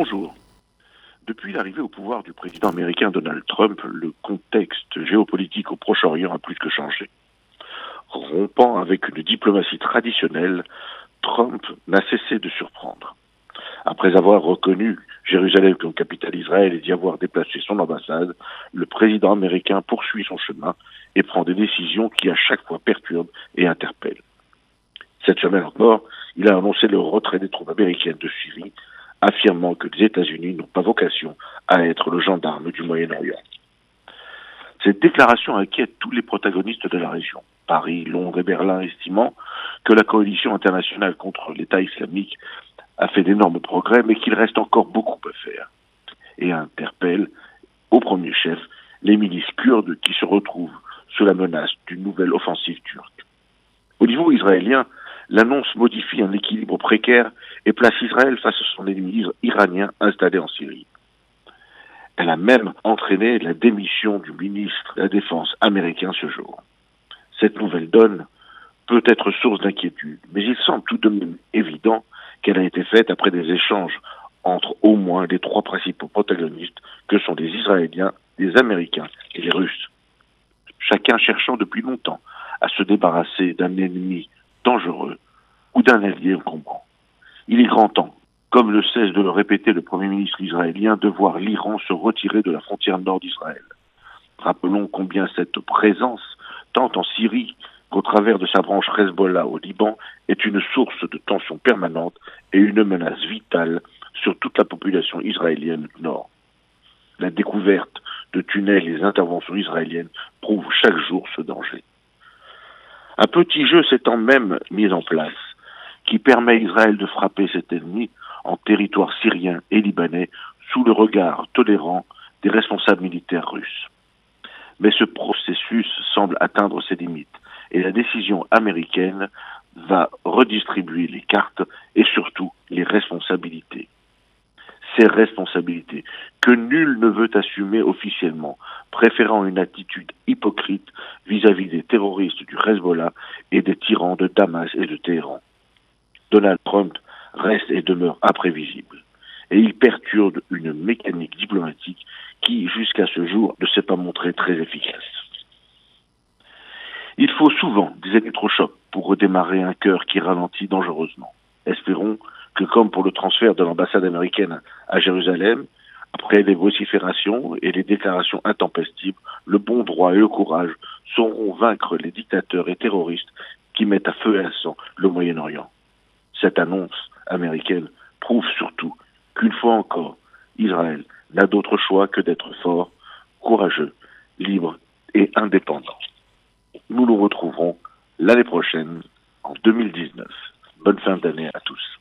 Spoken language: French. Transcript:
Bonjour. Depuis l'arrivée au pouvoir du président américain Donald Trump, le contexte géopolitique au Proche-Orient a plus que changé. Rompant avec une diplomatie traditionnelle, Trump n'a cessé de surprendre. Après avoir reconnu Jérusalem comme capitale d'Israël et d'y avoir déplacé son ambassade, le président américain poursuit son chemin et prend des décisions qui à chaque fois perturbent et interpellent. Cette semaine encore, il a annoncé le retrait des troupes américaines de Syrie, affirmant que les États-Unis n'ont pas vocation à être le gendarme du Moyen-Orient. Cette déclaration inquiète tous les protagonistes de la région, Paris, Londres et Berlin estimant que la coalition internationale contre l'État islamique a fait d'énormes progrès, mais qu'il reste encore beaucoup à faire, et interpelle au premier chef les milices kurdes qui se retrouvent sous la menace d'une nouvelle offensive turque. Au niveau israélien, l'annonce modifie un équilibre précaire et place Israël face à son ennemi iranien installé en Syrie. Elle a même entraîné la démission du ministre de la Défense américain ce jour. Cette nouvelle donne peut être source d'inquiétude, mais il semble tout de même évident qu'elle a été faite après des échanges entre au moins les trois principaux protagonistes que sont les Israéliens, les Américains et les Russes. Chacun cherchant depuis longtemps à se débarrasser d'un ennemi dangereux ou d'un allié encombrant. Il est grand temps, comme le cesse de le répéter le Premier ministre israélien, de voir l'Iran se retirer de la frontière nord d'Israël. Rappelons combien cette présence, tant en Syrie qu'au travers de sa branche Hezbollah au Liban, est une source de tension permanente et une menace vitale sur toute la population israélienne du Nord. La découverte de tunnels et les interventions israéliennes prouvent chaque jour ce danger. Un petit jeu s'étant même mis en place qui permet à Israël de frapper cet ennemi en territoire syrien et libanais sous le regard tolérant des responsables militaires russes. Mais ce processus semble atteindre ses limites et la décision américaine va redistribuer les cartes et surtout les responsabilités. Ces responsabilités officiellement, préférant une attitude hypocrite vis-à-vis -vis des terroristes du Hezbollah et des tyrans de Damas et de Téhéran. Donald Trump reste et demeure imprévisible, et il perturbe une mécanique diplomatique qui, jusqu'à ce jour, ne s'est pas montrée très efficace. Il faut souvent des électrochocs pour redémarrer un cœur qui ralentit dangereusement. Espérons que, comme pour le transfert de l'ambassade américaine à Jérusalem, après les vociférations et les déclarations intempestives, le bon droit et le courage sauront vaincre les dictateurs et terroristes qui mettent à feu et à sang le Moyen-Orient. Cette annonce américaine prouve surtout qu'une fois encore, Israël n'a d'autre choix que d'être fort, courageux, libre et indépendant. Nous nous retrouverons l'année prochaine, en 2019. Bonne fin d'année à tous.